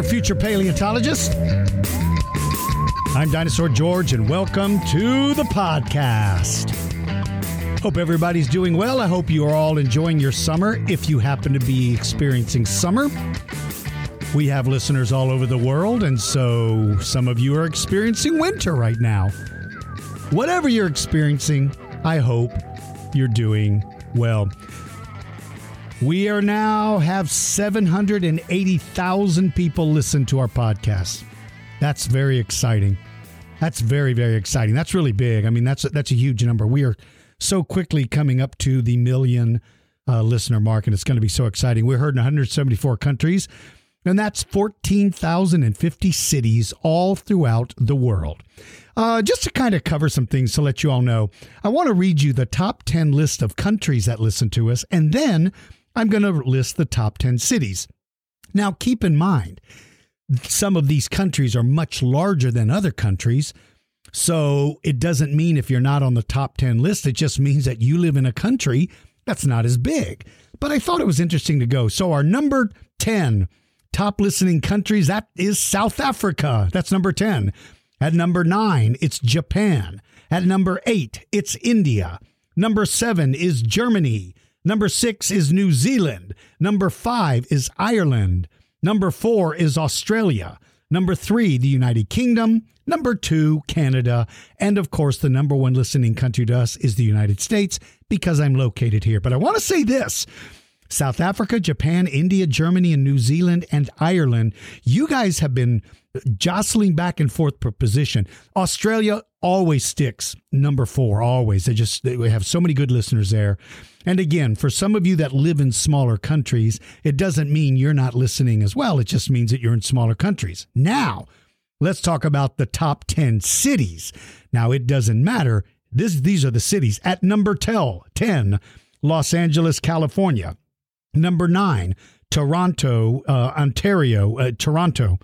There, future paleontologist. I'm Dinosaur George, and welcome to the podcast. Hope everybody's doing well. I hope you are all enjoying your summer if you happen to be experiencing summer. We have listeners all over the world, and so some of you are experiencing winter right now. Whatever you're experiencing, I hope you're doing well. We are now have 780,000 people listen to our podcast. That's very exciting. That's very very exciting. That's really big. I mean, that's a, that's a huge number. We are so quickly coming up to the million uh, listener mark, and it's going to be so exciting. We're heard in 174 countries, and that's 14,050 cities all throughout the world. Uh, just to kind of cover some things to let you all know, I want to read you the top 10 list of countries that listen to us, and then I'm going to list the top 10 cities. Now, keep in mind, some of these countries are much larger than other countries. So it doesn't mean if you're not on the top 10 list, it just means that you live in a country that's not as big. But I thought it was interesting to go. So our number 10 top listening countries, that is South Africa. That's number 10. At number nine, it's Japan. At number eight, it's India. Number seven is Germany. Number six is New Zealand. Number five is Ireland. Number four is Australia. Number three, the United Kingdom. Number two, Canada. And of course, the number one listening country to us is the United States because I'm located here. But I want to say this South Africa, Japan, India, Germany, and New Zealand and Ireland, you guys have been jostling back and forth per position. Australia always sticks number four, always. They just they have so many good listeners there. And again, for some of you that live in smaller countries, it doesn't mean you're not listening as well. It just means that you're in smaller countries. Now, let's talk about the top 10 cities. Now, it doesn't matter. This, these are the cities. At number 10, Los Angeles, California. Number 9, Toronto, uh, Ontario, uh, Toronto.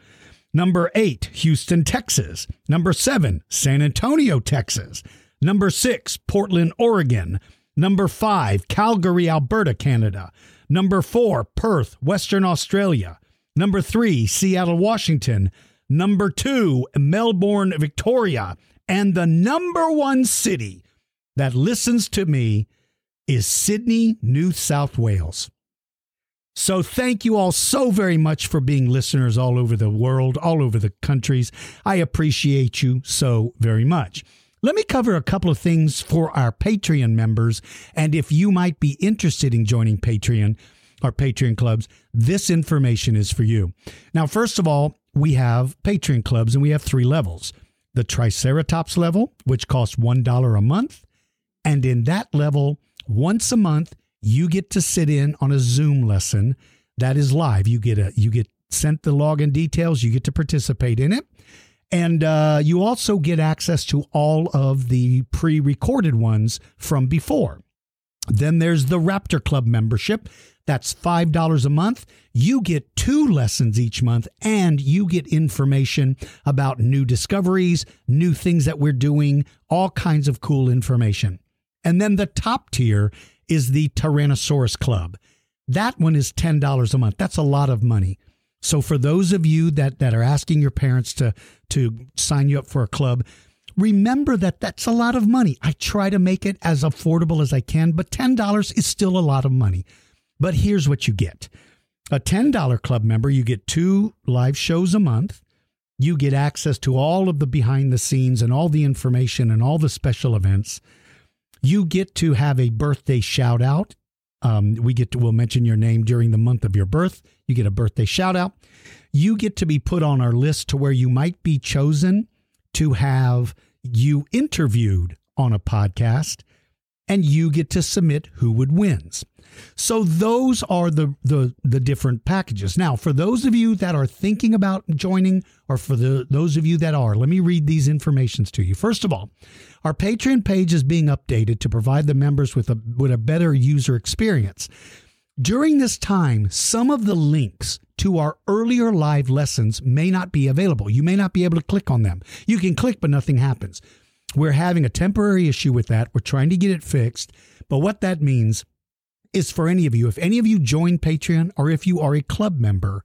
Number 8, Houston, Texas. Number 7, San Antonio, Texas. Number 6, Portland, Oregon. Number 5, Calgary, Alberta, Canada. Number 4, Perth, Western Australia. Number 3, Seattle, Washington. Number 2, Melbourne, Victoria. And the number one city that listens to me is Sydney, New South Wales. So thank you all so very much for being listeners all over the world, all over the countries. I appreciate you so very much. Let me cover a couple of things for our Patreon members. And if you might be interested in joining Patreon or Patreon clubs, this information is for you. Now, first of all, we have Patreon clubs and we have three levels the Triceratops level, which costs $1 a month. And in that level, once a month, you get to sit in on a Zoom lesson that is live. You get a you get sent the login details. You get to participate in it, and uh, you also get access to all of the pre-recorded ones from before. Then there's the Raptor Club membership. That's $5 a month. You get two lessons each month and you get information about new discoveries, new things that we're doing, all kinds of cool information. And then the top tier is the Tyrannosaurus Club. That one is $10 a month. That's a lot of money. So for those of you that, that are asking your parents to, to sign you up for a club, remember that that's a lot of money. I try to make it as affordable as I can, but $10 is still a lot of money. But here's what you get. A $10 club member, you get two live shows a month. You get access to all of the behind the scenes and all the information and all the special events. You get to have a birthday shout out. Um, we get to, we'll mention your name during the month of your birth. You get a birthday shout out. You get to be put on our list to where you might be chosen to have you interviewed on a podcast. and you get to submit who would wins. So those are the, the the different packages. Now, for those of you that are thinking about joining, or for the those of you that are, let me read these informations to you. First of all, our Patreon page is being updated to provide the members with a with a better user experience. During this time, some of the links to our earlier live lessons may not be available. You may not be able to click on them. You can click, but nothing happens. We're having a temporary issue with that. We're trying to get it fixed. But what that means is for any of you, if any of you join Patreon or if you are a club member,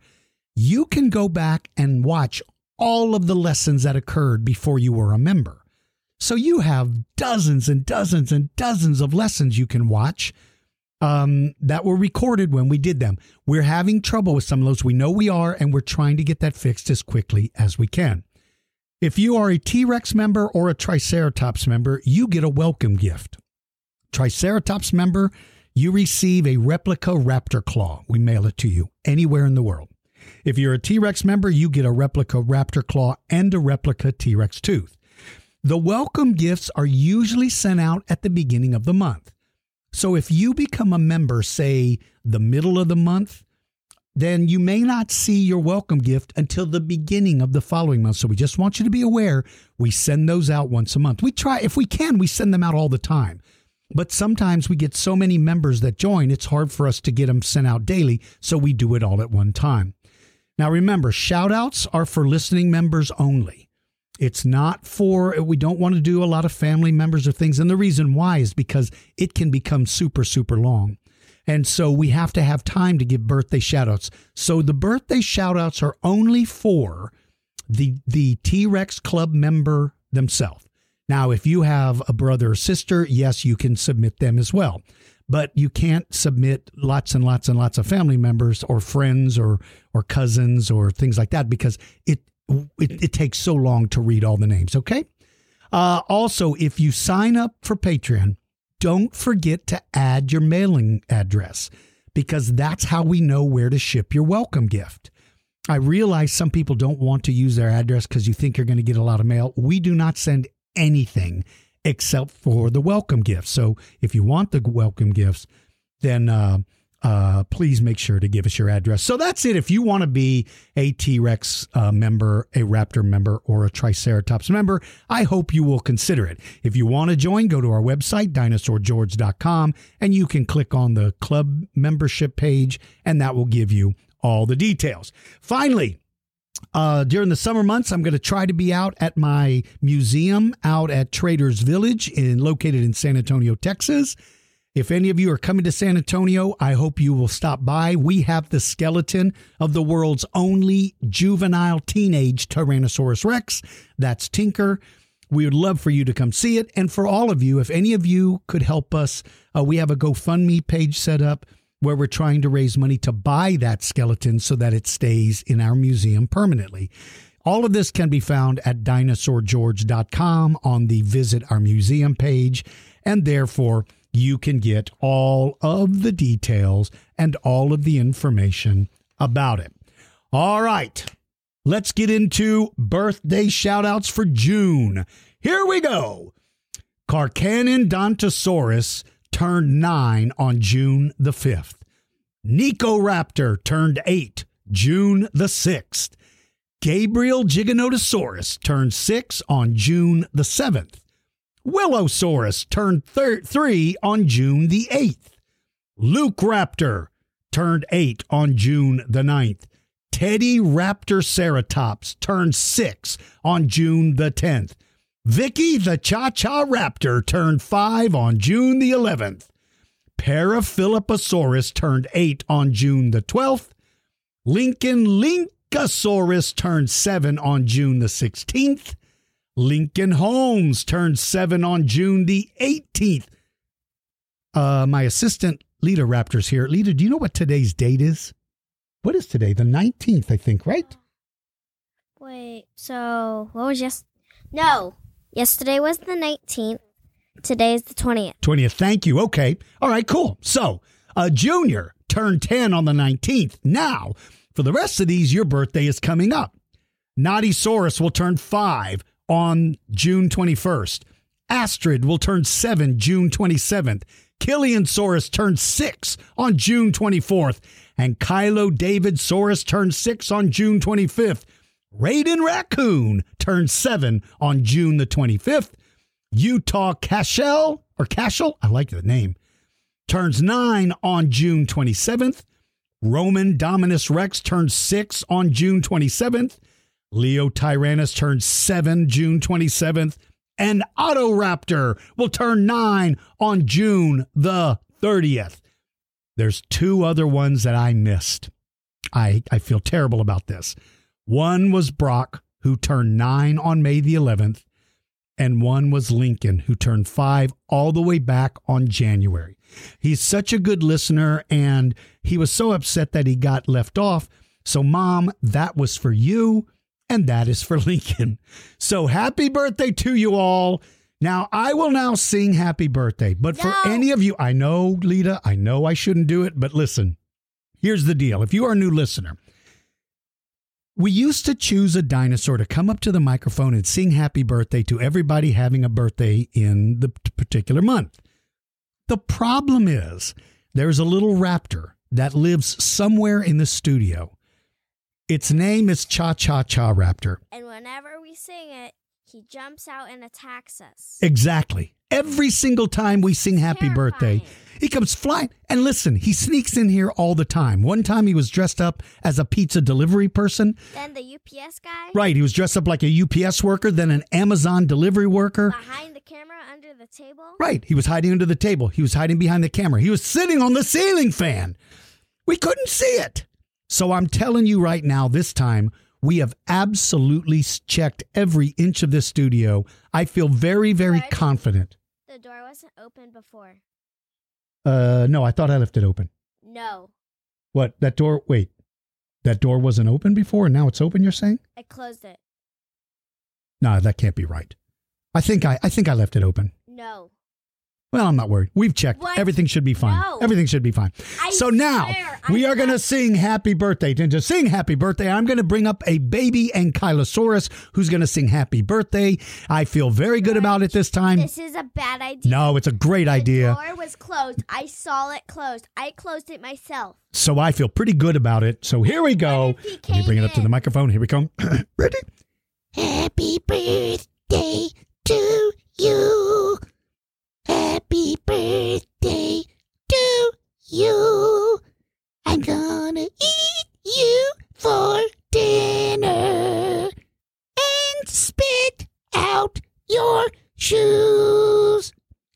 you can go back and watch all of the lessons that occurred before you were a member. So you have dozens and dozens and dozens of lessons you can watch um, that were recorded when we did them. We're having trouble with some of those. We know we are, and we're trying to get that fixed as quickly as we can. If you are a T Rex member or a Triceratops member, you get a welcome gift. Triceratops member, you receive a replica raptor claw. We mail it to you anywhere in the world. If you're a T Rex member, you get a replica raptor claw and a replica T Rex tooth. The welcome gifts are usually sent out at the beginning of the month. So if you become a member, say the middle of the month, then you may not see your welcome gift until the beginning of the following month. So we just want you to be aware we send those out once a month. We try, if we can, we send them out all the time. But sometimes we get so many members that join, it's hard for us to get them sent out daily. So we do it all at one time. Now remember, shout outs are for listening members only. It's not for, we don't want to do a lot of family members or things. And the reason why is because it can become super, super long. And so we have to have time to give birthday shout outs. So the birthday shout outs are only for the, the T Rex Club member themselves. Now, if you have a brother or sister, yes, you can submit them as well. But you can't submit lots and lots and lots of family members or friends or or cousins or things like that because it it, it takes so long to read all the names, okay? Uh, also, if you sign up for Patreon, don't forget to add your mailing address because that's how we know where to ship your welcome gift. I realize some people don't want to use their address because you think you're going to get a lot of mail. We do not send anything except for the welcome gifts. So if you want the welcome gifts, then uh, uh, please make sure to give us your address. So that's it. If you want to be a T Rex uh, member, a Raptor member, or a Triceratops member, I hope you will consider it. If you want to join, go to our website, dinosaurgeorge.com, and you can click on the club membership page, and that will give you all the details. Finally, uh, during the summer months, I'm going to try to be out at my museum out at Traders Village, in located in San Antonio, Texas. If any of you are coming to San Antonio, I hope you will stop by. We have the skeleton of the world's only juvenile teenage Tyrannosaurus Rex. That's Tinker. We would love for you to come see it. And for all of you, if any of you could help us, uh, we have a GoFundMe page set up where we're trying to raise money to buy that skeleton so that it stays in our museum permanently. All of this can be found at dinosaurgeorge.com on the Visit Our Museum page. And therefore, you can get all of the details and all of the information about it. All right, let's get into birthday shoutouts for June. Here we go. Carcharodontosaurus turned nine on June the 5th. Nico Raptor turned eight June the 6th. Gabriel Giganotosaurus turned six on June the 7th. Willosaurus turned thir- three on June the 8th. Luke Raptor turned eight on June the 9th. Teddy Raptor Ceratops turned six on June the 10th. Vicky the Cha Cha Raptor turned five on June the 11th. Paraphilipposaurus turned eight on June the 12th. Lincoln Linkosaurus turned seven on June the 16th. Lincoln Holmes turned seven on June the 18th. Uh, my assistant, Lita Raptors here. Lita, do you know what today's date is? What is today? The 19th, I think, right? Wait, so what was yes? No, yesterday was the 19th. Today is the 20th. 20th. Thank you. Okay. All right, cool. So, a junior turned 10 on the 19th. Now, for the rest of these, your birthday is coming up. Naughty Saurus will turn five on June 21st. Astrid will turn 7 June 27th. Killiansaurus turned 6 on June 24th. And Kylo David Saurus turned 6 on June 25th. Raiden Raccoon turns 7 on June the 25th. Utah Cashel, or Cashel, I like the name, turns 9 on June 27th. Roman Dominus Rex turns 6 on June 27th. Leo Tyrannus turns 7 June 27th. And Raptor will turn 9 on June the 30th. There's two other ones that I missed. I, I feel terrible about this. One was Brock, who turned 9 on May the 11th, and one was Lincoln, who turned 5 all the way back on January. He's such a good listener, and he was so upset that he got left off. So, Mom, that was for you and that is for Lincoln. So happy birthday to you all. Now, I will now sing happy birthday, but No. for any of you, I know, Lita, I know I shouldn't do it, but listen, here's the deal. If you are a new listener, we used to choose a dinosaur to come up to the microphone and sing happy birthday to everybody having a birthday in the particular month. The problem is there's a little raptor that lives somewhere in the studio. Its name is Cha Cha Cha Raptor. And whenever we sing it, he jumps out and attacks us. Exactly. Every single time we sing happy birthday, Terrifying. He comes flying. And listen, he sneaks in here all the time. One time he was dressed up as a pizza delivery person. Then the UPS guy Right. He was dressed up like a UPS worker, then an Amazon delivery worker. behind the camera under the table. Right. He was hiding under the table. He was hiding behind the camera. He was sitting on the ceiling fan. We couldn't see it. So I'm telling you right now, this time, we have absolutely checked every inch of this studio. I feel very, very confident. The door wasn't open before. Uh, no, I thought I left it open. No, What? That door? Wait. That door wasn't open before and now it's open, you're saying? I closed it. No, that can't be right. I think I, I think I left it open. No. Well, I'm not worried. We've checked. What? Everything should be fine. No. Everything should be fine. I so now swear, I we are going to sing happy birthday. And to sing happy birthday, I'm going to bring up a baby ankylosaurus who's going to sing happy birthday. I feel very good about it this time. This is a bad idea. No, it's a great idea. The door was closed. I saw it closed. I closed it myself. So I feel pretty good about it. So here we go. What he Let me bring it up to the microphone. Here we come. Ready? Happy birthday to you. Happy birthday to you. I'm gonna eat you for dinner and spit out your shoes.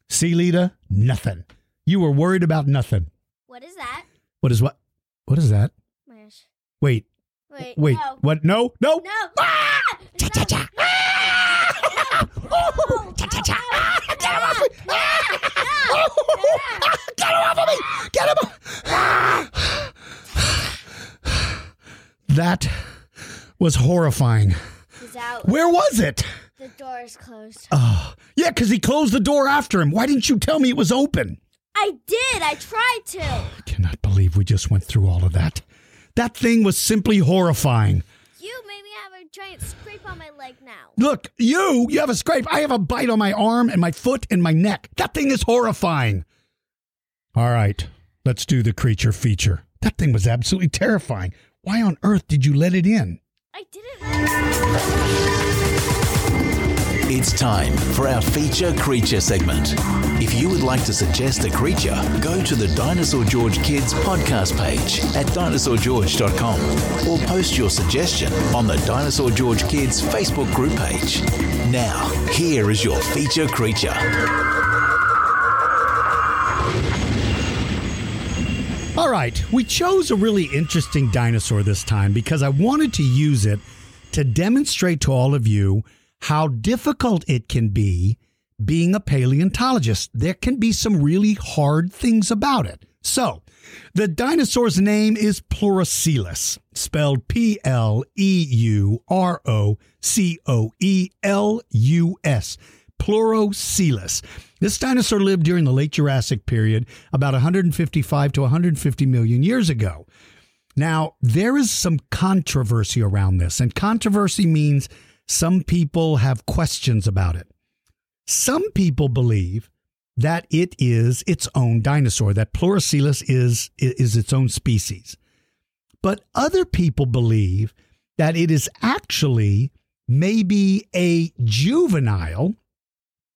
See, Lita? Nothing. You were worried about nothing. What is that? What is what? What is that? Where's- Wait, Wait. wait. No. What? No, no. No. Ah! Cha cha cha. Ah! Oh, cha cha cha. Ah, Get him off me. Ah! Oh, Get him off of me. Get him off. That was horrifying. He's out. Where was it? The door is closed. Oh, yeah, because he closed the door after him. Why didn't you tell me it was open? I did. I tried to. I cannot believe we just went through all of that. That thing was simply horrifying. You made me giant scrape on my leg now. Look, you, you have a scrape. I have a bite on my arm and my foot and my neck. That thing is horrifying. All right, let's do the creature feature. That thing was absolutely terrifying. Why on earth did you let it in? I didn't. It's time for our feature creature segment. If you would like to suggest a creature, go to the Dinosaur George Kids podcast page at dinosaurgeorge.com or post your suggestion on the Dinosaur George Kids Facebook group page. Now, here is your feature creature. All right, we chose a really interesting dinosaur this time because I wanted to use it to demonstrate to all of you how difficult it can be being a paleontologist. There can be some really hard things about it. So, the dinosaur's name is Pleurocoelus, spelled P L E U R O C O E L U S. Pleurocoelus. This dinosaur lived during the late Jurassic period, about 155 to 150 million years ago. Now, there is some controversy around this, and controversy means some people have questions about it. Some people believe that it is its own dinosaur, that Pleurocoelus is, is its own species. But other people believe that it is actually maybe a juvenile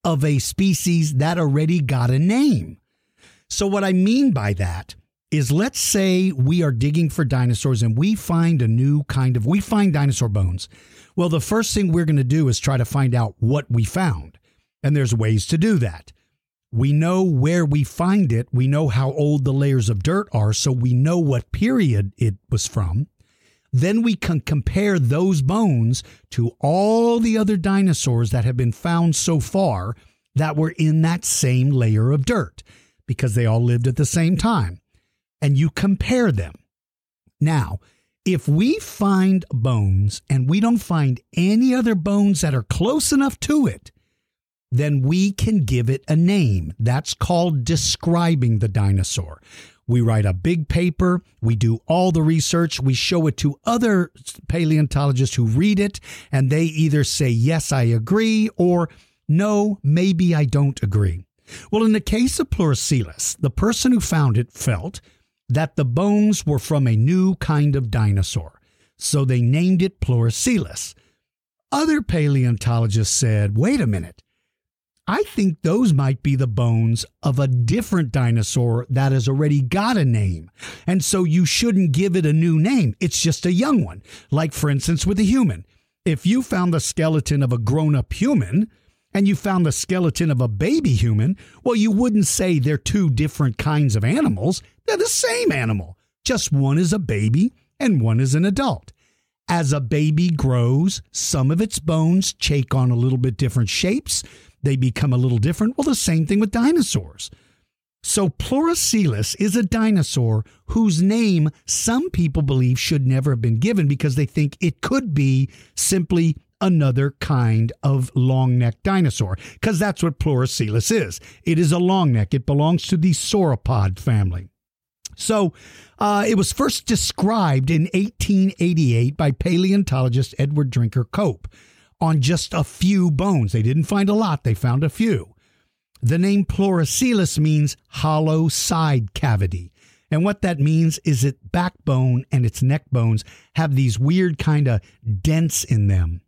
of a species that already got a name. So, what I mean by that is let's say we are digging for dinosaurs and we find a new kind of, we find dinosaur bones. Well, the first thing we're going to do is try to find out what we found. And there's ways to do that. We know where we find it. We know how old the layers of dirt are, so we know what period it was from. Then we can compare those bones to all the other dinosaurs that have been found so far that were in that same layer of dirt because they all lived at the same time. And you compare them. Now, if we find bones and we don't find any other bones that are close enough to it, then we can give it a name. That's called describing the dinosaur. We write a big paper, we do all the research, we show it to other paleontologists who read it, and they either say, Yes, I agree, or No, maybe I don't agree. Well, in the case of Pleurocoelus, the person who found it felt that the bones were from a new kind of dinosaur, so they named it Pleurocoelus. Other paleontologists said, Wait a minute. I think those might be the bones of a different dinosaur that has already got a name. And so you shouldn't give it a new name. It's just a young one. Like, for instance, with a human. If you found the skeleton of a grown up human and you found the skeleton of a baby human, well, you wouldn't say they're two different kinds of animals. They're the same animal. Just one is a baby and one is an adult. As a baby grows, some of its bones take on a little bit different shapes they become a little different. Well, the same thing with dinosaurs. So, Pleurocoelus is a dinosaur whose name some people believe should never have been given because they think it could be simply another kind of long necked dinosaur, because that's what Pleurocoelus is. It is a long neck, it belongs to the sauropod family. So, uh, it was first described in 1888 by paleontologist Edward Drinker Cope on just a few bones. They didn't find a lot, they found a few. The name Pleurocoelus means hollow side cavity. And what that means is its backbone and its neck bones have these weird kind of dents in them.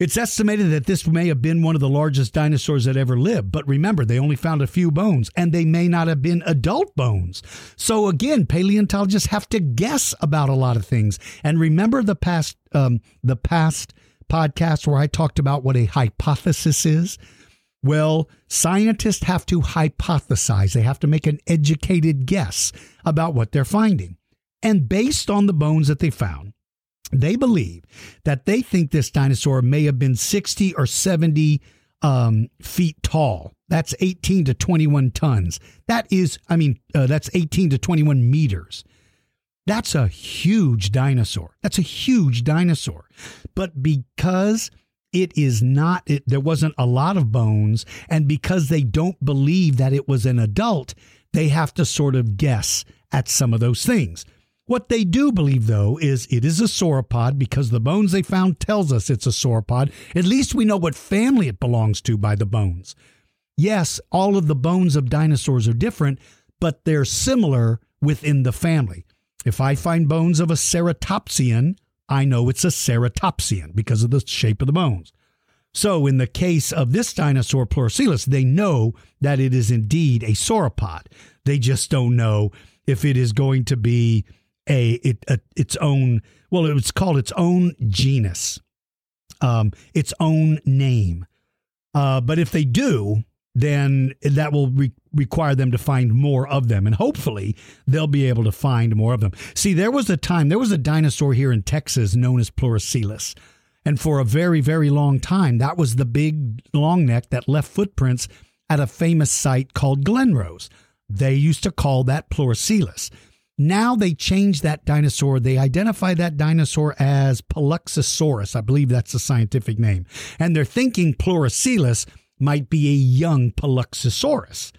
It's estimated that this may have been one of the largest dinosaurs that ever lived, but remember, they only found a few bones, and they may not have been adult bones. So again, paleontologists have to guess about a lot of things. And remember the past, um, the past podcast where I talked about what a hypothesis is? Well, scientists have to hypothesize. They have to make an educated guess about what they're finding. And based on the bones that they found, they believe that they think this dinosaur may have been 60 or 70 um, feet tall. That's 18 to 21 tons. That is, I mean, uh, that's 18 to 21 meters. That's a huge dinosaur. That's a huge dinosaur. But because it is not, it, there wasn't a lot of bones, and because they don't believe that it was an adult, they have to sort of guess at some of those things. What they do believe, though, is it is a sauropod because the bones they found tells us it's a sauropod. At least we know what family it belongs to by the bones. Yes, all of the bones of dinosaurs are different, but they're similar within the family. If I find bones of a ceratopsian, I know it's a ceratopsian because of the shape of the bones. So, in the case of this dinosaur, Pleurocoelus, they know that it is indeed a sauropod. They just don't know if it is going to be a, it, a its own. Well, it's called its own genus, um, its own name. Uh, but if they do, then that will re- require them to find more of them. And hopefully they'll be able to find more of them. See, there was a time, there was a dinosaur here in Texas known as Pleurocoelus. And for a very, very long time, that was the big long neck that left footprints at a famous site called Glen Rose. They used to call that Pleurocoelus. Now they changed that dinosaur. They identify that dinosaur as Paluxysaurus. I believe that's the scientific name. And they're thinking Pleurocoelus might be a young Paluxysaurus.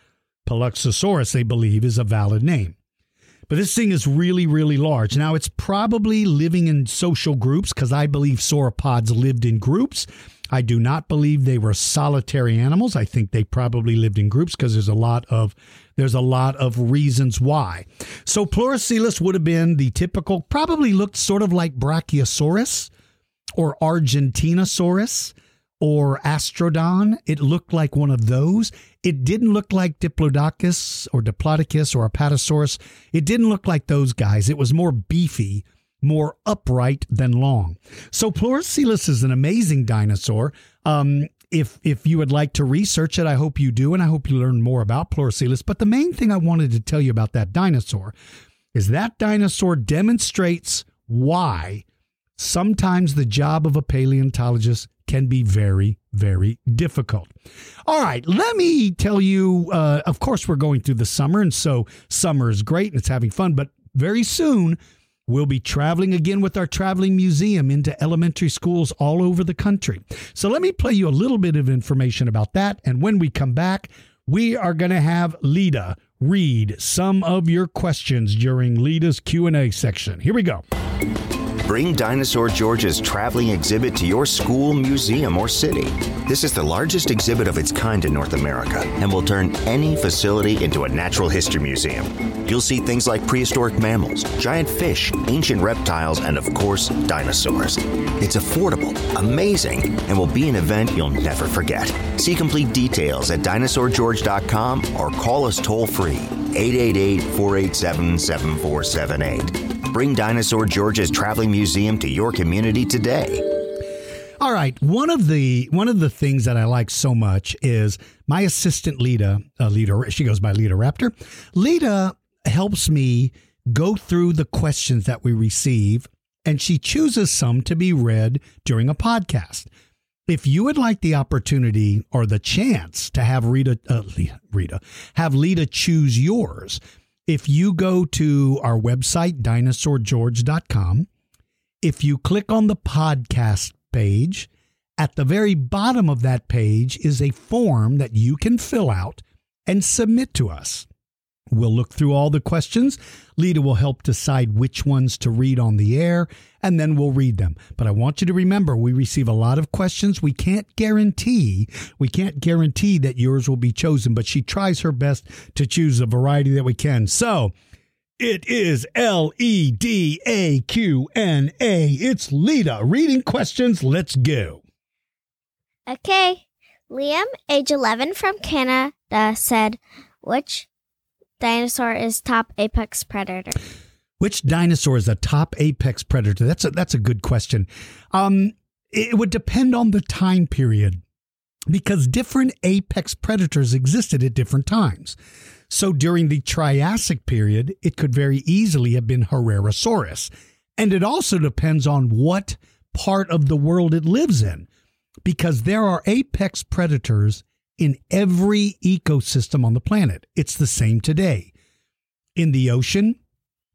Paluxysaurus, they believe, is a valid name. But this thing is really, really large. Now, it's probably living in social groups because I believe sauropods lived in groups. I do not believe they were solitary animals. I think they probably lived in groups because there's a lot of there's a lot of reasons why. So Pleurocoelus would have been the typical, probably looked sort of like Brachiosaurus or Argentinosaurus or Astrodon. It looked like one of those. It didn't look like Diplodocus or Diplodocus or Apatosaurus. It didn't look like those guys. It was more beefy, more upright than long. So Pleurocoelus is an amazing dinosaur. Um, if if you would like to research it, I hope you do, and I hope you learn more about Pleurocoelus. But the main thing I wanted to tell you about that dinosaur is that dinosaur demonstrates why sometimes the job of a paleontologist can be very, very difficult. All right, let me tell you. Uh, of course, we're going through the summer, and so summer is great and it's having fun. But very soon, We'll be traveling again with our traveling museum into elementary schools all over the country. So let me play you a little bit of information about that. And when we come back, we are going to have Lita read some of your questions during Lita's Q&A section. Here we go. Bring Dinosaur George's traveling exhibit to your school, museum, or city. This is the largest exhibit of its kind in North America and will turn any facility into a natural history museum. You'll see things like prehistoric mammals, giant fish, ancient reptiles, and of course, dinosaurs. It's affordable, amazing, and will be an event you'll never forget. See complete details at dinosaurgeorge.com or call us toll free 888 487 7478. Bring Dinosaur George's Traveling Museum to your community today. All right, one of the one of the things that I like so much is my assistant Lita, uh, Lita, she goes by Lita Raptor. Lita helps me go through the questions that we receive, and she chooses some to be read during a podcast. If you would like the opportunity or the chance to have Rita, uh, Rita, have Lita choose yours, if you go to our website, dinosaurgeorge.com, if you click on the podcast page, at the very bottom of that page is a form that you can fill out and submit to us. We'll look through all the questions. Lita will help decide which ones to read on the air, and then we'll read them. But I want you to remember we receive a lot of questions. We can't guarantee, we can't guarantee that yours will be chosen, but she tries her best to choose a variety that we can. So it is L E D A Q N A. It's Lita reading questions. Let's go. Okay. Liam, age 11 from Canada, said, Which dinosaur is top apex predator? Which dinosaur is the top apex predator? That's a that's a good question. Um, it would depend on the time period because different apex predators existed at different times. So during the Triassic period, it could very easily have been Herrerasaurus. And it also depends on what part of the world it lives in because there are apex predators in every ecosystem on the planet. It's the same today. In the ocean,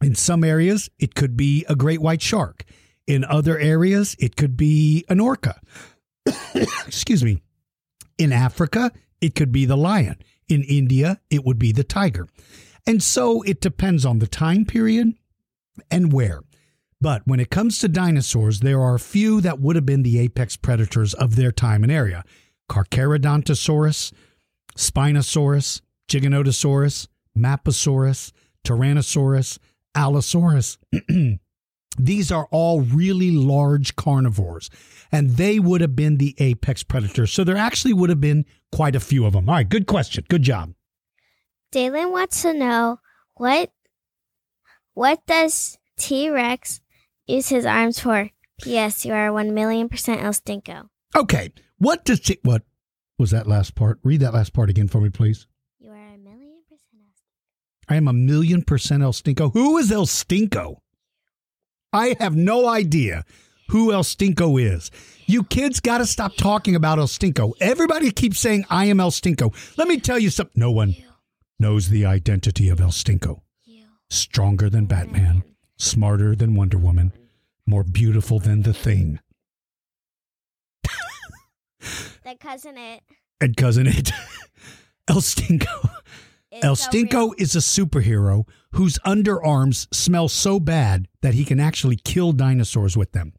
in some areas, it could be a great white shark. In other areas, it could be an orca. Excuse me. In Africa, it could be the lion. In India, it would be the tiger. And so it depends on the time period and where. But when it comes to dinosaurs, there are a few that would have been the apex predators of their time and area. Carcharodontosaurus, Spinosaurus, Giganotosaurus, Mapusaurus, Tyrannosaurus, Allosaurus. These are all really large carnivores, and they would have been the apex predators. So there actually would have been quite a few of them. All right, good question. Good job. Dalen wants to know what what does T Rex use his arms for? P.S. You are one million percent El Stinko. Okay, what does T- what was that last part? Read that last part again for me, please. You are a million percent El Stinko. I am a million percent El Stinko. Who is El Stinko? I have no idea who El Stinko is. You kids got to stop talking about El Stinko. Everybody keeps saying, I am El Stinko. Let me tell you something. No one knows the identity of El Stinko. Stronger than Batman, smarter than Wonder Woman, more beautiful than the thing. The cousin it. And cousin it. El Stinko. It's El so Stinko is a superhero whose underarms smell so bad that he can actually kill dinosaurs with them.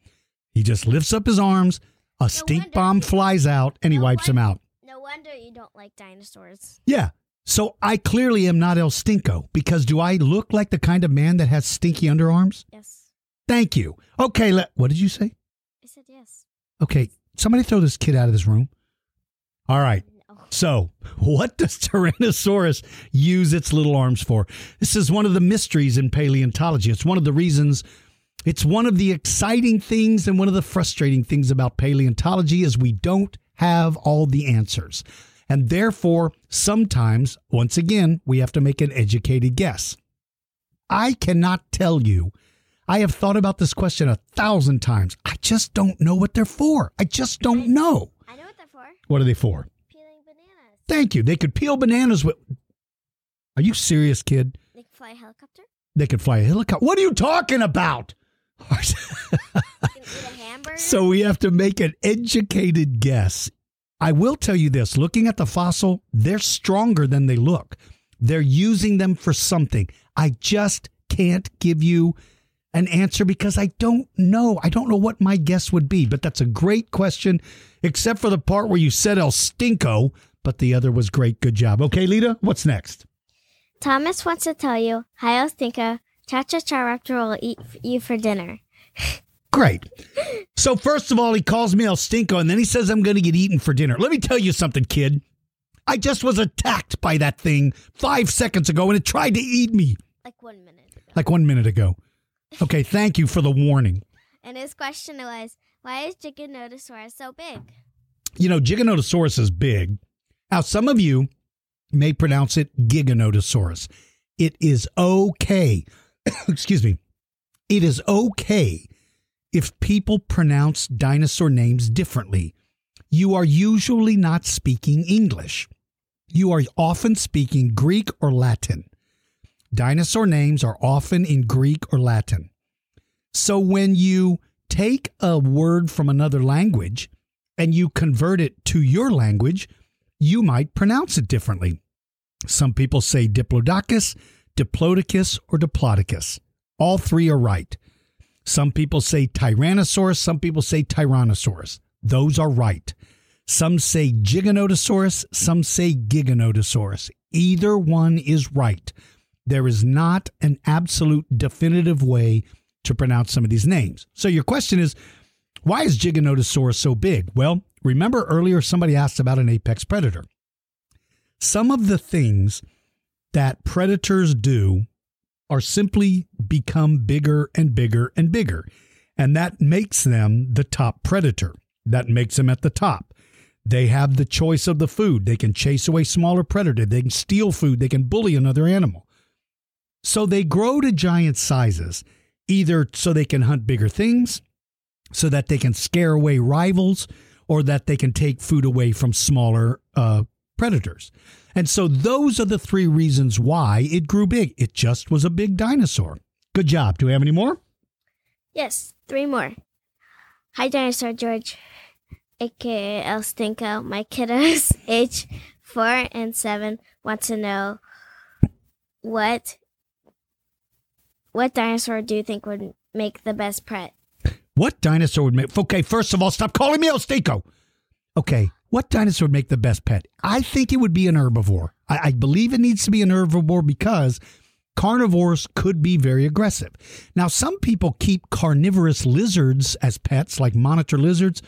He just lifts up his arms, a stink bomb you- flies out, and he No wipes them out. No wonder you don't like dinosaurs. Yeah. So I clearly am not El Stinko because do I look like the kind of man that has stinky underarms? Yes. Thank you. Okay, let, what did you say? I said yes. Okay, somebody throw this kid out of this room. All right. So, what does Tyrannosaurus use its little arms for? This is one of the mysteries in paleontology. It's one of the reasons, it's one of the exciting things and one of the frustrating things about paleontology is we don't have all the answers. And therefore, sometimes, once again, we have to make an educated guess. I cannot tell you. I have thought about this question a thousand times. I just don't know what they're for. I just don't know. I know what they're for. What are they for? Thank you. They could peel bananas with. Are you serious, kid? They can fly a helicopter. They could fly a helicopter. What are you talking about? They can eat a hamburger. so we have to make an educated guess. I will tell you this looking at the fossil, they're stronger than they look. They're using them for something. I just can't give you an answer because I don't know. I don't know what my guess would be, but that's a great question, except for the part where you said El Stinko, but the other was great. Good job. Okay, Lita, what's next? Thomas wants to tell you, hi, El Stinko. Cha Cha will eat you for dinner. Great. So first of all, he calls me El Stinko, and then he says I'm going to get eaten for dinner. Let me tell you something, kid. I just was attacked by that thing five seconds ago, and it tried to eat me Like one minute ago. like one minute ago. Okay, thank you for the warning. And his question was, why is Giganotosaurus so big? You know, Giganotosaurus is big. Now, some of you may pronounce it Giganotosaurus. It is okay. Excuse me. It is okay if people pronounce dinosaur names differently. You are usually not speaking English. You are often speaking Greek or Latin. Dinosaur names are often in Greek or Latin. So when you take a word from another language and you convert it to your language, you might pronounce it differently. Some people say Diplodocus, Diplodocus, or Diplodocus. All three are right. Some people say Tyrannosaurus, some people say Tyrannosaurus. Those are right. Some say Giganotosaurus, some say Giganotosaurus. Either one is right. There is not an absolute definitive way to pronounce some of these names. So your question is, why is Giganotosaurus so big? Well, remember earlier somebody asked about an apex predator. Some of the things that predators do are simply become bigger and bigger and bigger. And that makes them the top predator. That makes them at the top. They have the choice of the food. They can chase away smaller predator. They can steal food. They can bully another animal. So they grow to giant sizes, either so they can hunt bigger things, so that they can scare away rivals, or that they can take food away from smaller uh, predators. And so those are the three reasons why it grew big. It just was a big dinosaur. Good job. Do we have any more? Yes, three more. Hi, Dinosaur George, aka El Stinko. My kiddos, age four and seven, want to know what what dinosaur do you think would make the best pet? What dinosaur would make? Okay, first of all, stop calling me Stinko. Okay, what dinosaur would make the best pet? I think it would be an herbivore. I, I believe it needs to be an herbivore because carnivores could be very aggressive. Now, some people keep carnivorous lizards as pets, like monitor lizards.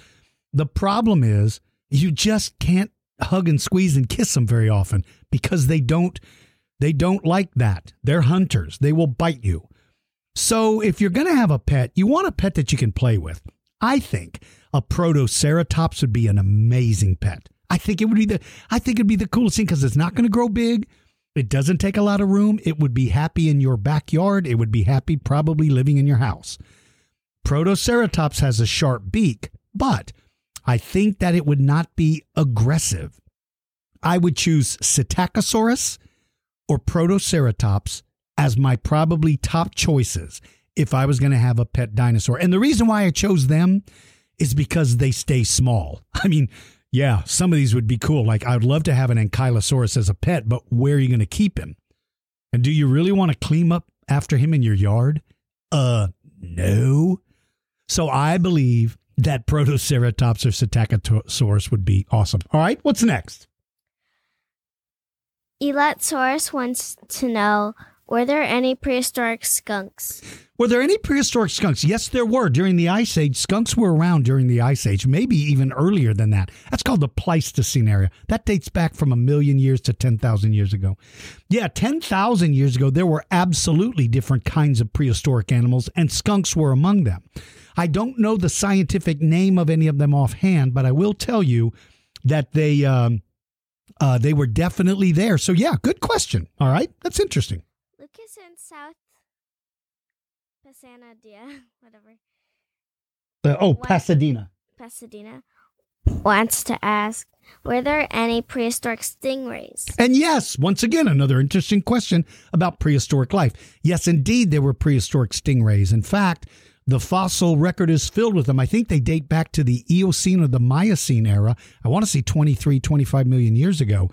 The problem is you just can't hug and squeeze and kiss them very often because they don't they don't like that. They're hunters. They will bite you. So if you're going to have a pet, you want a pet that you can play with. I think a protoceratops would be an amazing pet. I think it would be the I think it'd be the coolest thing because it's not going to grow big. It doesn't take a lot of room. It would be happy in your backyard. It would be happy probably living in your house. Protoceratops has a sharp beak, but I think that it would not be aggressive. I would choose Psittacosaurus or Protoceratops as my probably top choices if I was going to have a pet dinosaur. And the reason why I chose them is because they stay small. I mean, Yeah, some of these would be cool. Like I'd love to have an ankylosaurus as a pet, but where are you going to keep him? And do you really want to clean up after him in your yard? Uh, no. So I believe that Protoceratops or Psittacosaurus would be awesome. All right, what's next? Elotsaurus wants to know Were there any prehistoric skunks? Were there any prehistoric skunks? Yes, there were. During the Ice Age, skunks were around during the Ice Age, maybe even earlier than that. That's called the Pleistocene era. That dates back from a million years to 10,000 years ago. Yeah, 10,000 years ago, there were absolutely different kinds of prehistoric animals, and skunks were among them. I don't know the scientific name of any of them offhand, but I will tell you that they. Um, uh, they were definitely there. So, yeah, good question. All right. That's interesting. Lucas in South Pasadena, whatever, Uh, oh, What? Pasadena. Pasadena, wants to ask Were there any prehistoric stingrays? And yes, once again, another interesting question about prehistoric life. Yes, indeed, there were prehistoric stingrays. In fact, the fossil record is filled with them. I think they date back to the Eocene or the Miocene era. I want to say 23, 25 million years ago.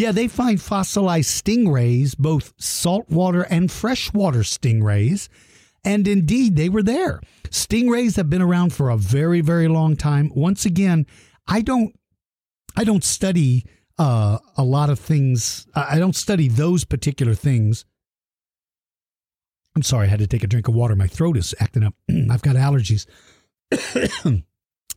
Yeah, they find fossilized stingrays, both saltwater and freshwater stingrays. And indeed, they were there. Stingrays have been around for a very, very long time. Once again, I don't I don't study uh, a lot of things. I don't study those particular things. I'm sorry, I had to take a drink of water. My throat is acting up. I've got allergies.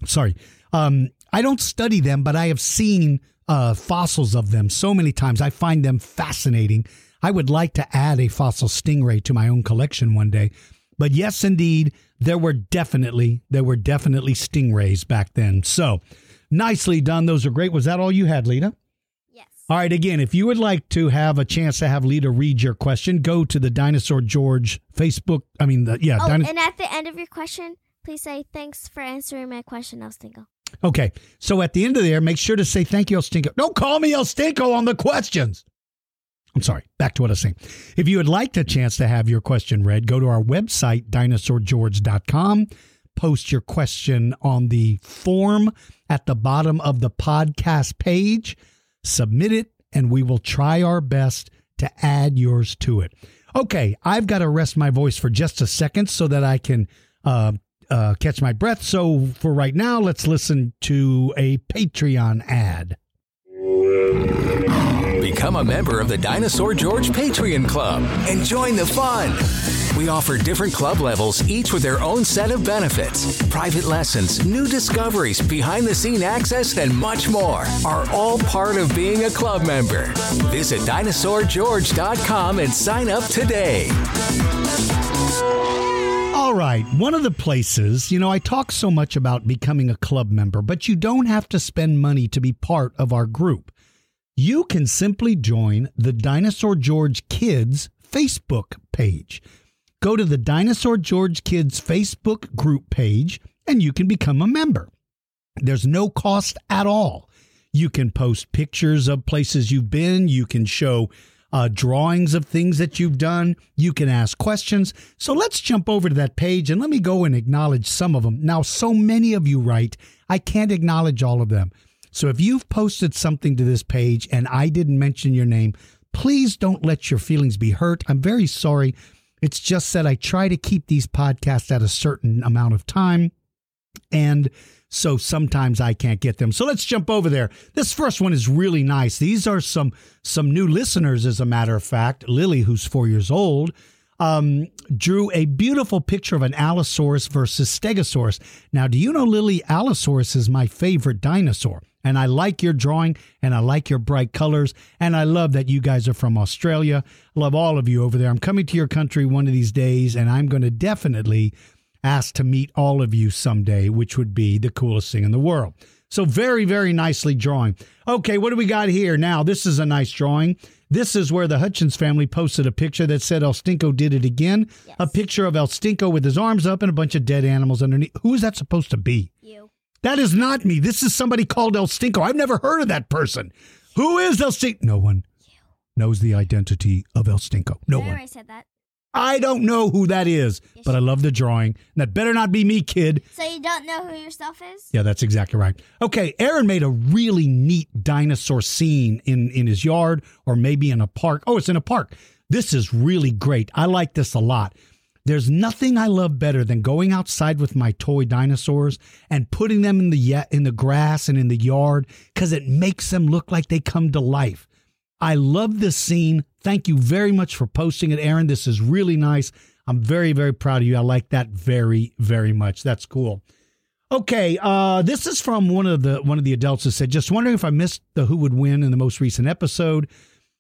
sorry. Um, I don't study them, but I have seen uh, fossils of them so many times. I find them fascinating. I would like to add a fossil stingray to my own collection one day. But yes, indeed, there were definitely there were definitely stingrays back then. So nicely done. Those are great. Was that all you had, Lita? Yes. All right, again, if you would like to have a chance to have Lita read your question, go to the Dinosaur George Facebook. I mean, the, yeah, Oh, Dino- and at the end of your question, please say thanks for answering my question, El Stingo. Okay. So at the end of there, make sure to say thank you, El Stinko. Don't call me El Stinko on the questions. I'm sorry. Back to what I was saying. If you would like a chance to have your question read, go to our website, dinosaurgeorge.com. Post your question on the form at the bottom of the podcast page. Submit it, and we will try our best to add yours to it. Okay, I've got to rest my voice for just a second so that I can uh, uh, catch my breath. So for right now, let's listen to a Patreon ad. Become a member of the Dinosaur George Patreon Club and join the fun. We offer different club levels, each with their own set of benefits. Private lessons, new discoveries, behind the scene access, and much more are all part of being a club member. Visit dinosaurgeorge.com and sign up today. All right. One of the places, you know, I talk so much about becoming a club member, but you don't have to spend money to be part of our group. You can simply join the Dinosaur George Kids Facebook page. Go to the Dinosaur George Kids Facebook group page and you can become a member. There's no cost at all. You can post pictures of places you've been. You can show uh, drawings of things that you've done. You can ask questions. So let's jump over to that page and let me go and acknowledge some of them. Now, so many of you write, I can't acknowledge all of them. So if you've posted something to this page and I didn't mention your name, please don't let your feelings be hurt. I'm very sorry. It's just that I try to keep these podcasts at a certain amount of time. And so sometimes I can't get them. So let's jump over there. This first one is really nice. These are some some new listeners, as a matter of fact. Lily, who's four years old, um, drew a beautiful picture of an Allosaurus versus Stegosaurus. Now, do you know, Lily, Allosaurus is my favorite dinosaur. And I like your drawing and I like your bright colors. And I love that you guys are from Australia. Love all of you over there. I'm coming to your country one of these days and I'm going to definitely ask to meet all of you someday, which would be the coolest thing in the world. So, very, very nicely drawing. Okay, what do we got here? Now, this is a nice drawing. This is where the Hutchins family posted a picture that said El Stinko did it again. A picture of El Stinko with his arms up and a bunch of dead animals underneath. Who is that supposed to be? You. That is not me. This is somebody called El Stinko. I've never heard of that person. Who is El Stinko? No one knows the identity of El Stinko. No one. I said that. I don't know who that is, but I love the drawing. And that better not be me, kid. So you don't know who yourself is? Yeah, that's exactly right. Okay, Aaron made a really neat dinosaur scene in in his yard or maybe in a park. Oh, it's in a park. This is really great. I like this a lot. There's nothing I love better than going outside with my toy dinosaurs and putting them in the in the grass and in the yard cuz it makes them look like they come to life. I love this scene. Thank you very much for posting it, Aaron. This is really nice. I'm very, very proud of you. I like that very, very much. That's cool. Okay, uh, this is from one of the one of the adults that said, "Just wondering if I missed the who would win in the most recent episode."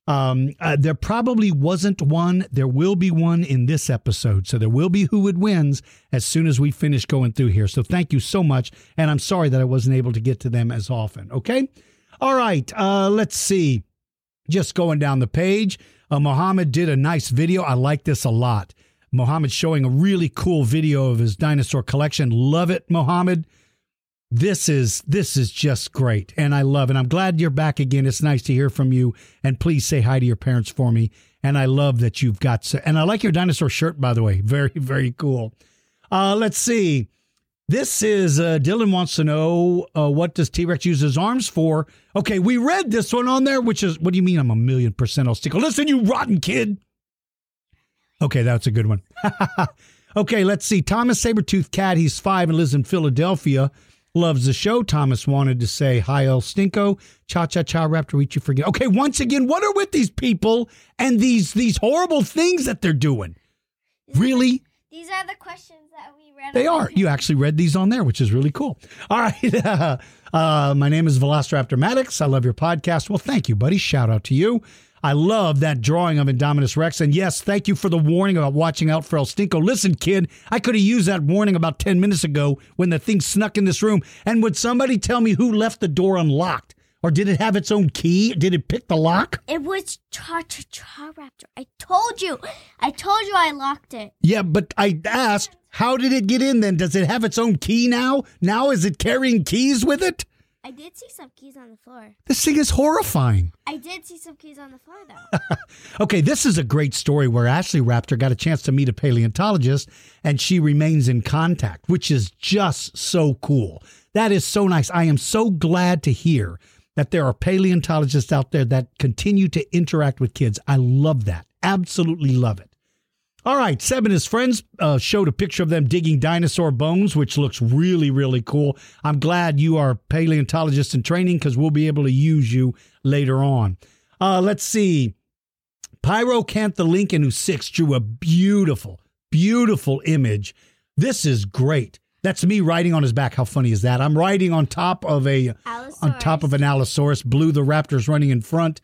Um, uh, there probably wasn't one. There will be one in this episode, so there will be who would wins as soon as we finish going through here. So thank you so much, and I'm sorry that I wasn't able to get to them as often. Okay, all right. Uh, let's see. Just going down the page, uh, Mohammed did a nice video. I like this a lot. Mohammed showing a really cool video of his dinosaur collection. Love it, Mohammed. This is this is just great, and I love it. I'm glad you're back again. It's nice to hear from you, and please say hi to your parents for me. And I love that you've got. So, and I like your dinosaur shirt, by the way. Very very cool. Uh, let's see. This is uh, Dylan wants to know uh, what does T Rex use his arms for? Okay, we read this one on there, which is what do you mean? I'm a million percent I'll stick. Listen, you rotten kid. Okay, that's a good one. okay, let's see. Thomas Sabertooth Cat. He's five and lives in Philadelphia. Loves the show. Thomas wanted to say hi, El Stinko. Cha cha cha, Raptor. Eat you forget. Okay, once again, what are with these people and these these horrible things that they're doing? Really? These are the questions that we read. They are. You actually read these on there, which is really cool. All right. Uh, my name is Velociraptor Maddox. I love your podcast. Well, thank you, buddy. Shout out to you. I love that drawing of Indominus Rex. And yes, thank you for the warning about watching out for El Stinko. Listen, kid, I could have used that warning about 10 minutes ago when the thing snuck in this room. And would somebody tell me who left the door unlocked? Or did it have its own key? Did it pick the lock? It was Cha Cha Cha Raptor. I told you. I told you I locked it. Yeah, but I asked, how did it get in then? Does it have its own key now? Now is it carrying keys with it? I did see some keys on the floor. This thing is horrifying. I did see some keys on the floor though. Okay, this is a great story where Ashley Raptor got a chance to meet a paleontologist and she remains in contact, which is just so cool. That is so nice. I am so glad to hear that there are paleontologists out there that continue to interact with kids. I love that. Absolutely love it. All right, Seb and his friends uh, showed a picture of them digging dinosaur bones, which looks really, really cool. I'm glad you are paleontologist in training because we'll be able to use you later on. Uh, let's see. Pyrocantha Lincoln, who's six, drew a beautiful, beautiful image. This is great. That's me riding on his back. How funny is that? I'm riding on top of a on top of an Allosaurus. Blue the Raptor's running in front.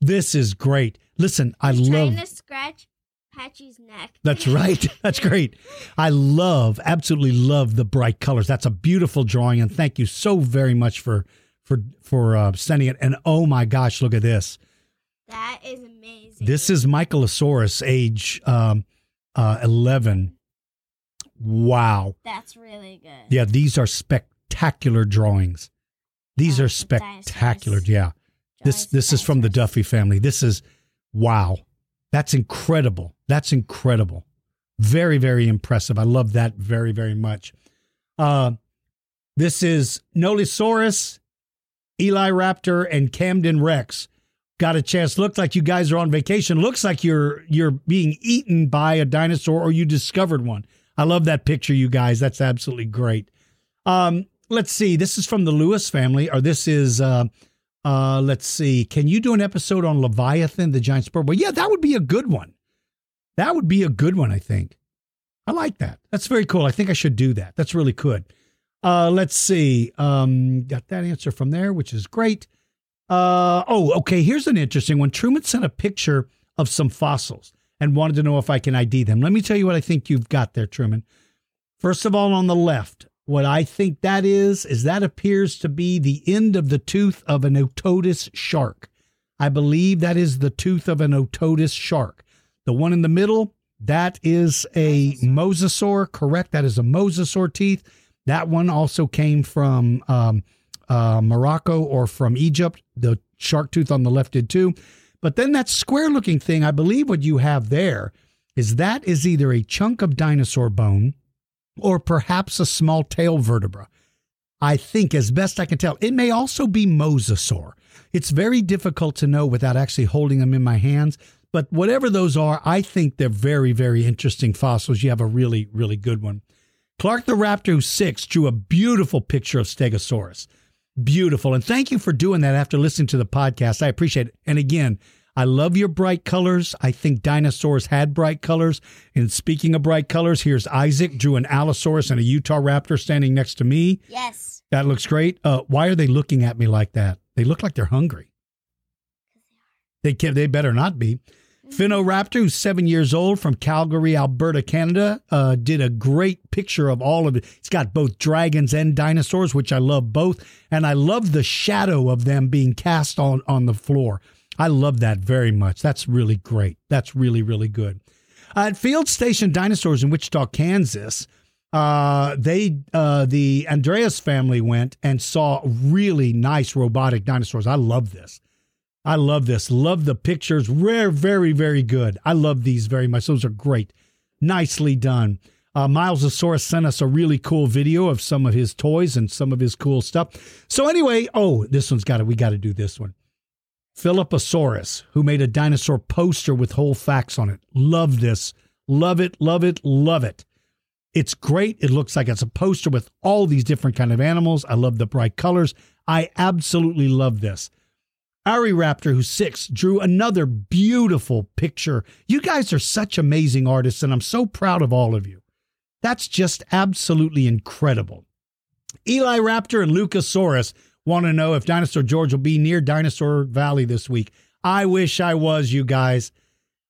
This is great. Listen, I He's love. trying to scratch Patchy's neck. That's right. That's great. I love, absolutely love the bright colors. That's a beautiful drawing, and thank you so very much for for for uh, sending it. And oh my gosh, look at this. That is amazing. This is Michaelosaurus, age um, uh, eleven. Wow. That's really good. Yeah, these are spectacular drawings. These Oh, are spectacular. dinosaurs. Yeah. This this is from the. Duffy family. This is wow. That's incredible. That's incredible. Very very impressive. I love that very very much. Uh this is Nolisaurus, Eli Raptor and Camden Rex. Got a chance. Looks like you guys are on vacation. Looks like you're you're being eaten by a dinosaur or you discovered one. I love that picture, you guys. That's absolutely great. Um, let's see. This is from the Lewis family, or this is uh uh let's see. Can you do an episode on Leviathan, the giant sperm? Well, yeah, that would be a good one. That would be a good one, I think. I like that. That's very cool. I think I should do that. That's really good. Uh let's see. Um got that answer from there, which is great. Uh oh, okay, here's an interesting one. Truman sent a picture of some fossils and wanted to know if I can ID them. Let me tell you what I think you've got there, Truman. First of all, on the left, what I think that is, is that appears to be the end of the tooth of an otodus shark. I believe that is the tooth of an otodus shark. The one in the middle, that is a mosasaur, correct? That is a mosasaur teeth. That one also came from um, uh, Morocco or from Egypt. The shark tooth on the left did too. But then that square looking thing, I believe what you have there is that is either a chunk of dinosaur bone or perhaps a small tail vertebra. I think, as best I can tell, it may also be mosasaur. It's very difficult to know without actually holding them in my hands. But whatever those are, I think they're very, very interesting fossils. You have a really, really good one. Clark the Raptor, who's six, drew a beautiful picture of Stegosaurus. Beautiful. And thank you for doing that after listening to the podcast. I appreciate it. And again, I love your bright colors. I think dinosaurs had bright colors. And speaking of bright colors, here's Isaac drew an Allosaurus and a Utah Raptor standing next to me. Yes. That looks great. Uh, why are they looking at me like that? They look like they're hungry. They can, They better not be. Finno Raptor, who's seven years old from Calgary, Alberta, Canada, uh, did a great picture of all of it. It's got both dragons and dinosaurs, which I love both, and I love the shadow of them being cast on on the floor. I love that very much. That's really great. That's really really good. Uh, at Field Station Dinosaurs in Wichita, Kansas, uh, they uh, the Andreas family went and saw really nice robotic dinosaurs. I love this. I love this. Love the pictures. Rare, very, very good. I love these very much. Those are great. Nicely done. Uh, Milesosaurus sent us a really cool video of some of his toys and some of his cool stuff. So anyway, oh, this one's got it. We got to do this one. Philipposaurus, who made a dinosaur poster with whole facts on it. Love this. Love it. Love it. Love it. It's great. It looks like it's a poster with all these different kind of animals. I love the bright colors. I absolutely love this. Ari Raptor, who's six, drew another beautiful picture. You guys are such amazing artists, and I'm so proud of all of you. That's just absolutely incredible. Eli Raptor and Lucasaurus want to know if Dinosaur George will be near Dinosaur Valley this week. I wish I was, you guys.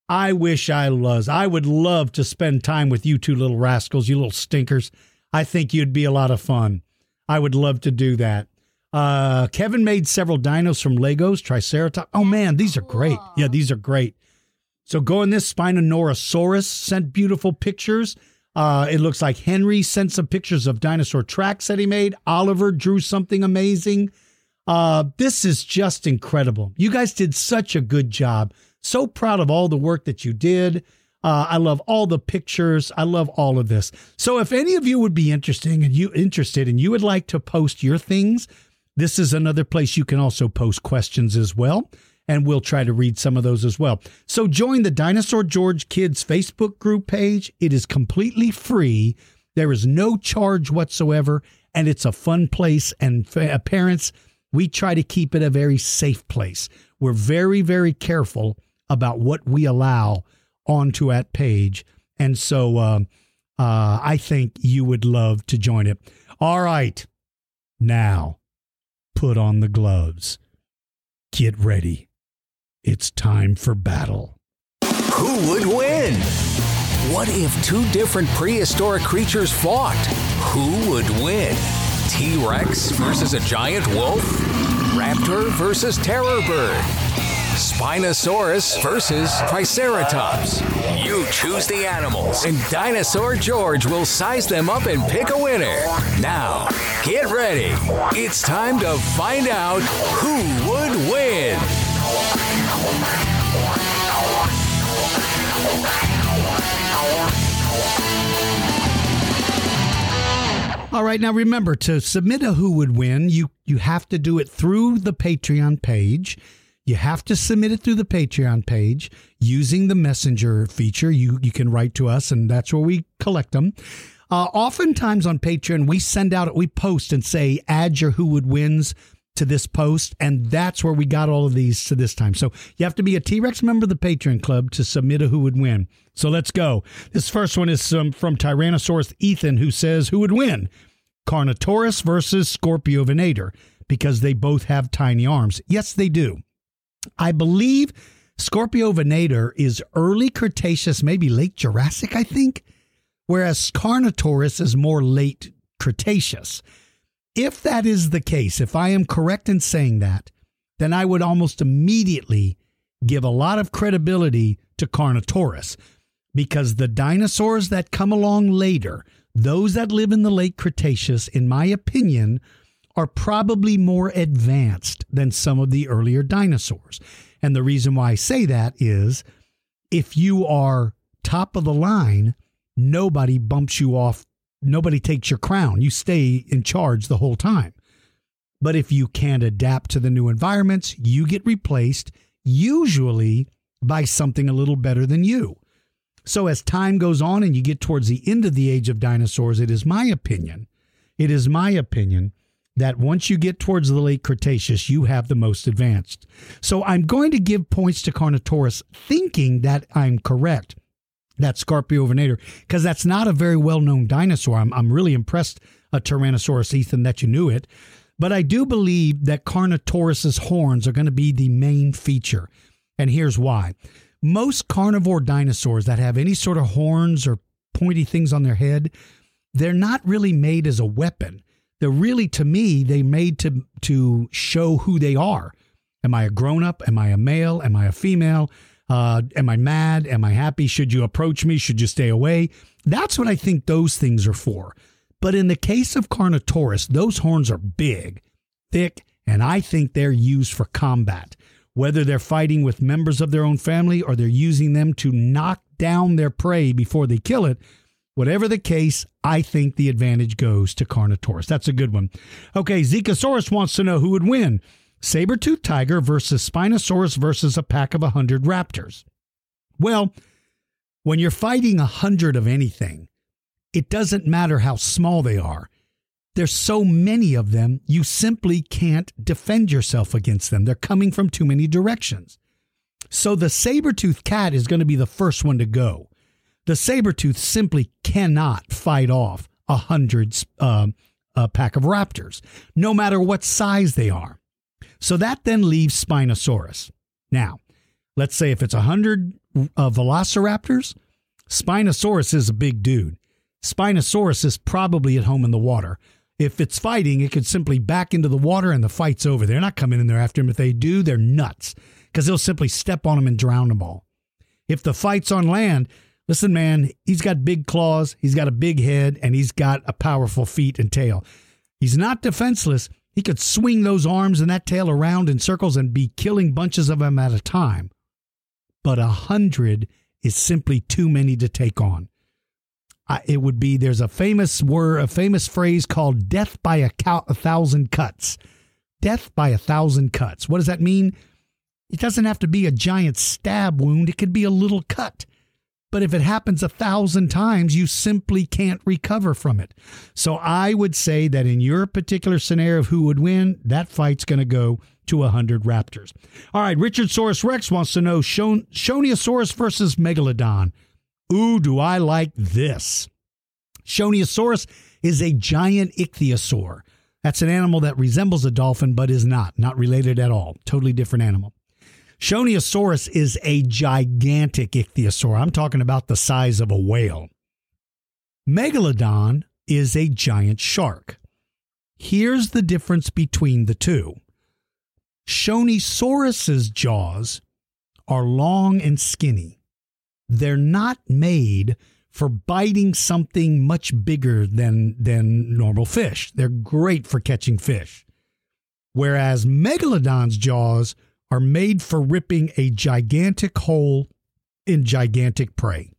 I wish I was. I would love to spend time with you two little rascals, you little stinkers. I think you'd be a lot of fun. I would love to do that. Uh, Kevin made several dinos from Legos, Triceratops. Oh man, these are great. Yeah, these are great. So go in this Spinosaurosaurus sent beautiful pictures. Uh, it looks like Henry sent some pictures of dinosaur tracks that he made. Oliver drew something amazing. Uh, this is just incredible. You guys did such a good job. So proud of all the work that you did. Uh, I love all the pictures. I love all of this. So if any of you would be interesting and you interested and you would like to post your things, this is another place you can also post questions as well, and we'll try to read some of those as well. So join the Dinosaur George Kids Facebook group page. It is completely free. There is no charge whatsoever, and it's a fun place. And uh, parents, we try to keep it a very safe place. We're very, very careful about what we allow onto that page. And so uh, uh, I think you would love to join it. All right. Now, put on the gloves. Get ready. It's time for battle. Who would win? What if two different prehistoric creatures fought? Who would win? T Rex versus a giant wolf? Raptor versus terror bird? Spinosaurus versus Triceratops. You choose the animals, and Dinosaur George will size them up and pick a winner. Now, get ready. It's time to find out who would win. All right, now remember to submit a who would win, you you have to do it through the Patreon page. You have to submit it through the Patreon page using the messenger feature. You you can write to us, and that's where we collect them. Uh, oftentimes on Patreon, we send out we post and say add your who would wins to this post, and that's where we got all of these to this time. So you have to be a T Rex member of the Patreon Club to submit a who would win. So let's go. This first one is um, from Tyrannosaurus Ethan, who says who would win, Carnotaurus versus Scorpiovenator, because they both have tiny arms. Yes, they do. I believe Scorpiovenator is early Cretaceous, maybe late Jurassic, I think, whereas Carnotaurus is more late Cretaceous. If that is the case, if I am correct in saying that, then I would almost immediately give a lot of credibility to Carnotaurus because the dinosaurs that come along later, those that live in the late Cretaceous, in my opinion, are probably more advanced than some of the earlier dinosaurs. And the reason why I say that is if you are top of the line, nobody bumps you off. Nobody takes your crown. You stay in charge the whole time. But if you can't adapt to the new environments, you get replaced, usually by something a little better than you. So as time goes on and you get towards the end of the age of dinosaurs, it is my opinion, it is my opinion that once you get towards the late Cretaceous, you have the most advanced. So I'm going to give points to Carnotaurus, thinking that I'm correct. That Scorpiovenator, because that's not a very well known dinosaur. I'm, I'm really impressed, a Tyrannosaurus, Ethan, that you knew it. But I do believe that Carnotaurus's horns are going to be the main feature. And here's why. Most carnivore dinosaurs that have any sort of horns or pointy things on their head, they're not really made as a weapon. They're really, to me, they made to to show who they are. Am I a grown up? Am I a male? Am I a female? Uh, am I mad? Am I happy? Should you approach me? Should you stay away? That's what I think those things are for. But in the case of Carnotaurus, those horns are big, thick, and I think they're used for combat. Whether they're fighting with members of their own family or they're using them to knock down their prey before they kill it, whatever the case, I think the advantage goes to Carnotaurus. That's a good one. Okay, Zekasaurus wants to know who would win saber-toothed tiger versus Spinosaurus versus a pack of 100 raptors. Well, when you're fighting a 100 of anything, it doesn't matter how small they are. There's so many of them, you simply can't defend yourself against them. They're coming from too many directions. So the saber-toothed cat is going to be the first one to go. The saber-tooth simply cannot fight off a hundred uh, a pack of raptors, no matter what size they are. So that then leaves Spinosaurus. Now, let's say if it's a hundred uh, velociraptors, Spinosaurus is a big dude. Spinosaurus is probably at home in the water. If it's fighting, it could simply back into the water and the fight's over. They're not coming in there after him. If they do, they're nuts because they'll simply step on him and drown them all. If the fight's on land, listen, man, he's got big claws, he's got a big head, and he's got a powerful feet and tail. He's not defenseless. He could swing those arms and that tail around in circles and be killing bunches of them at a time. But a hundred is simply too many to take on it would be there's a famous word, a famous phrase called "death by a, cow, a thousand cuts." Death by a thousand cuts. What does that mean? It doesn't have to be a giant stab wound. It could be a little cut. But if it happens a thousand times, you simply can't recover from it. So I would say that in your particular scenario of who would win, that fight's going to go to 100 raptors. All right, Richard Saurus Rex wants to know Shon- Shoniosaurus versus Megalodon. Ooh, do I like this. Shoniosaurus is a giant ichthyosaur. That's an animal that resembles a dolphin but is not, not related at all. Totally different animal. Shoniosaurus is a gigantic ichthyosaur. I'm talking about the size of a whale. Megalodon is a giant shark. Here's the difference between the two. Shonisaurus's jaws are long and skinny they're not made for biting something much bigger than than normal fish. They're great for catching fish. Whereas megalodon's jaws are made for ripping a gigantic hole in gigantic prey.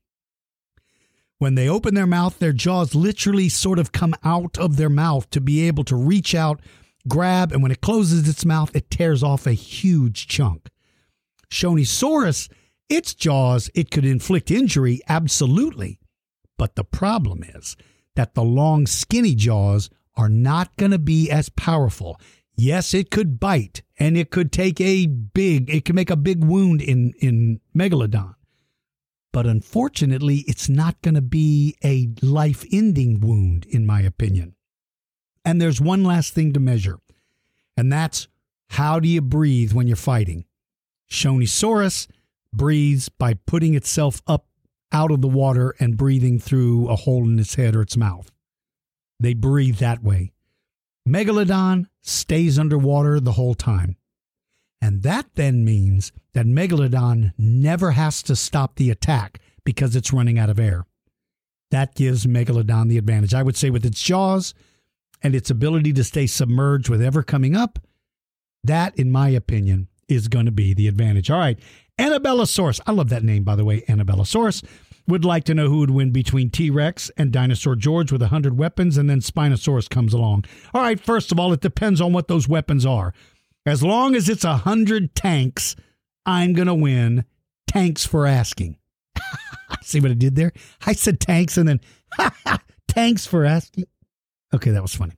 When they open their mouth, their jaws literally sort of come out of their mouth to be able to reach out, grab, and when it closes its mouth, it tears off a huge chunk. Shonisaurus its jaws, it could inflict injury, absolutely. But the problem is that the long, skinny jaws are not going to be as powerful. Yes, it could bite and it could take a big, it could make a big wound in, in Megalodon. But unfortunately, it's not going to be a life ending wound, in my opinion. And there's one last thing to measure, and that's how do you breathe when you're fighting? Shonisaurus breathes by putting itself up out of the water and breathing through a hole in its head or its mouth. They breathe that way. Megalodon stays underwater the whole time. And that then means that Megalodon never has to stop the attack because it's running out of air. That gives Megalodon the advantage. I would say with its jaws and its ability to stay submerged with ever coming up, that, in my opinion, is going to be the advantage. All right. Annabellasaurus. I love that name, by the way, Annabellasaurus. Would like to know who would win between T Rex and Dinosaur George with 100 weapons, and then Spinosaurus comes along. All right, first of all, it depends on what those weapons are. As long as it's 100 tanks, I'm going to win. Tanks for asking. See what I did there? I said tanks and then tanks for asking. Okay, that was funny.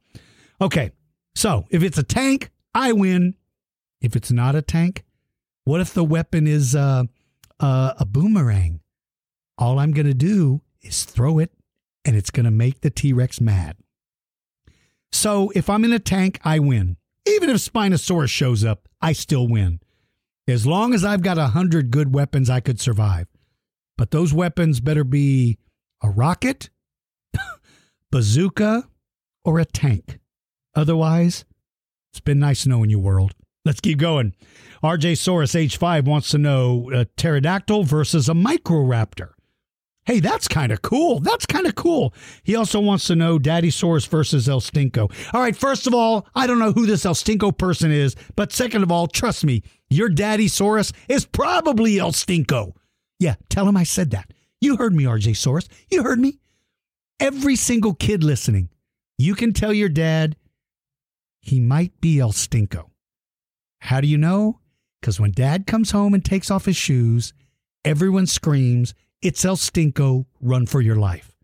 Okay, so if it's a tank, I win. If it's not a tank, what if the weapon is uh, uh, a boomerang? All I'm going to do is throw it and it's going to make the T Rex mad. So if I'm in a tank, I win. Even if Spinosaurus shows up, I still win. As long as I've got a hundred good weapons, I could survive. But those weapons better be a rocket, bazooka, or a tank. Otherwise, it's been nice knowing you, world. Let's keep going. RJ Saurus H5 wants to know a pterodactyl versus a microraptor. Hey, that's kind of cool. That's kind of cool. He also wants to know Daddy Saurus versus El Stinko. All right, first of all, I don't know who this El Stinko person is, but second of all, trust me, your Daddy Saurus is probably El Stinko. Yeah, tell him I said that. You heard me, RJ Saurus. You heard me. Every single kid listening, you can tell your dad he might be El Stinko. How do you know? Because when dad comes home and takes off his shoes, everyone screams, It's El Stinko, run for your life.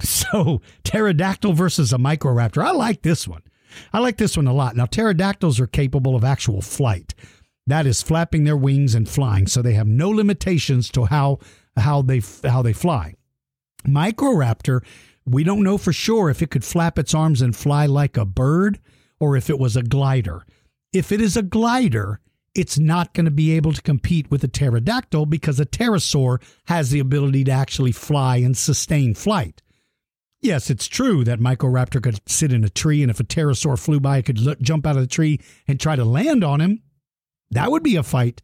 So, pterodactyl versus a microraptor. I like this one. I like this one a lot. Now, pterodactyls are capable of actual flight. That is flapping their wings and flying, so they have no limitations to how how they how they fly. Microraptor, we don't know for sure if it could flap its arms and fly like a bird or if it was a glider. If it is a glider, it's not going to be able to compete with a pterodactyl because a pterosaur has the ability to actually fly and sustain flight. Yes, it's true that Microraptor could sit in a tree, and if a pterosaur flew by, it could jump out of the tree and try to land on him. That would be a fight.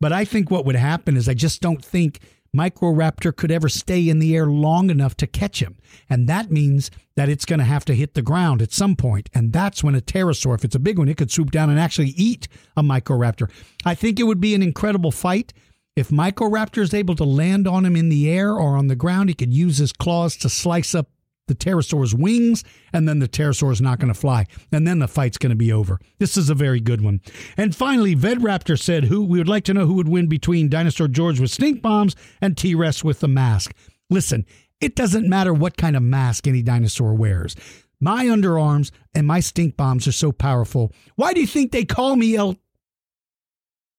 But I think what would happen is I just don't think Microraptor could ever stay in the air long enough to catch him. And that means that it's going to have to hit the ground at some point. And that's when a pterosaur, if it's a big one, it could swoop down and actually eat a Microraptor. I think it would be an incredible fight. If Microraptor is able to land on him in the air or on the ground, he could use his claws to slice up the pterosaur's wings, and then the pterosaur is not going to fly. And then the fight's going to be over. This is a very good one. And finally, Vedraptor said, "Who we would like to know who would win between Dinosaur George with stink bombs and T Rex with the mask." Listen, it doesn't matter what kind of mask any dinosaur wears. My underarms and my stink bombs are so powerful. Why do you think they call me El?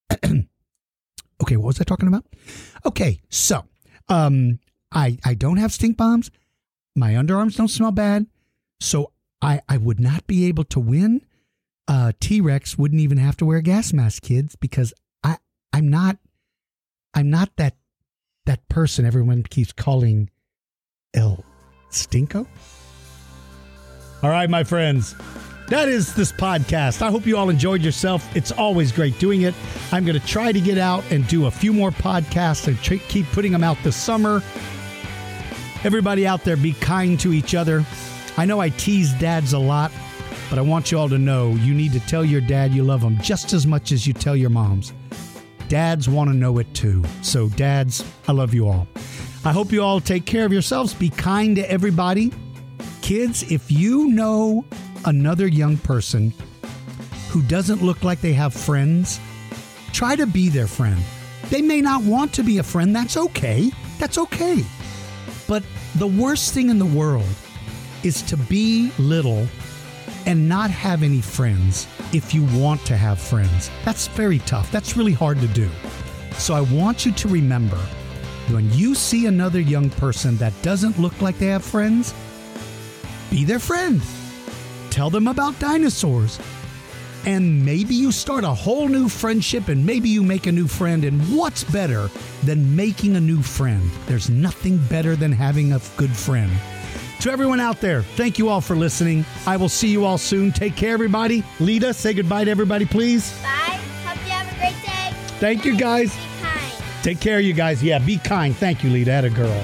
okay, what was I talking about? Okay, so um, I I don't have stink bombs. My underarms don't smell bad, so I I would not be able to win. Uh, T Rex wouldn't even have to wear a gas mask, kids, because I I'm not I'm not that that person everyone keeps calling El Stinko. All right, my friends. That is this podcast. I hope you all enjoyed yourself. It's always great doing it. I'm going to try to get out and do a few more podcasts and tr- keep putting them out this summer. Everybody out there, be kind to each other. I know I tease dads a lot, but I want you all to know you need to tell your dad you love him just as much as you tell your moms. Dads want to know it too. So, dads, I love you all. I hope you all take care of yourselves. Be kind to everybody. Kids, if you know another young person who doesn't look like they have friends, try to be their friend. They may not want to be a friend. That's okay. That's okay. But the worst thing in the world is to be little and not have any friends if you want to have friends. That's very tough. That's really hard to do. So I want you to remember when you see another young person that doesn't look like they have friends, be their friend. Tell them about dinosaurs. And maybe you start a whole new friendship and maybe you make a new friend. And what's better than making a new friend? There's nothing better than having a good friend. To everyone out there, thank you all for listening. I will see you all soon. Take care, everybody. Lita, say goodbye to everybody, please. Bye. Hope you have a great day. Thank you, guys. Be kind. Take care, you guys. Yeah, be kind. Thank you, Lita. At a girl.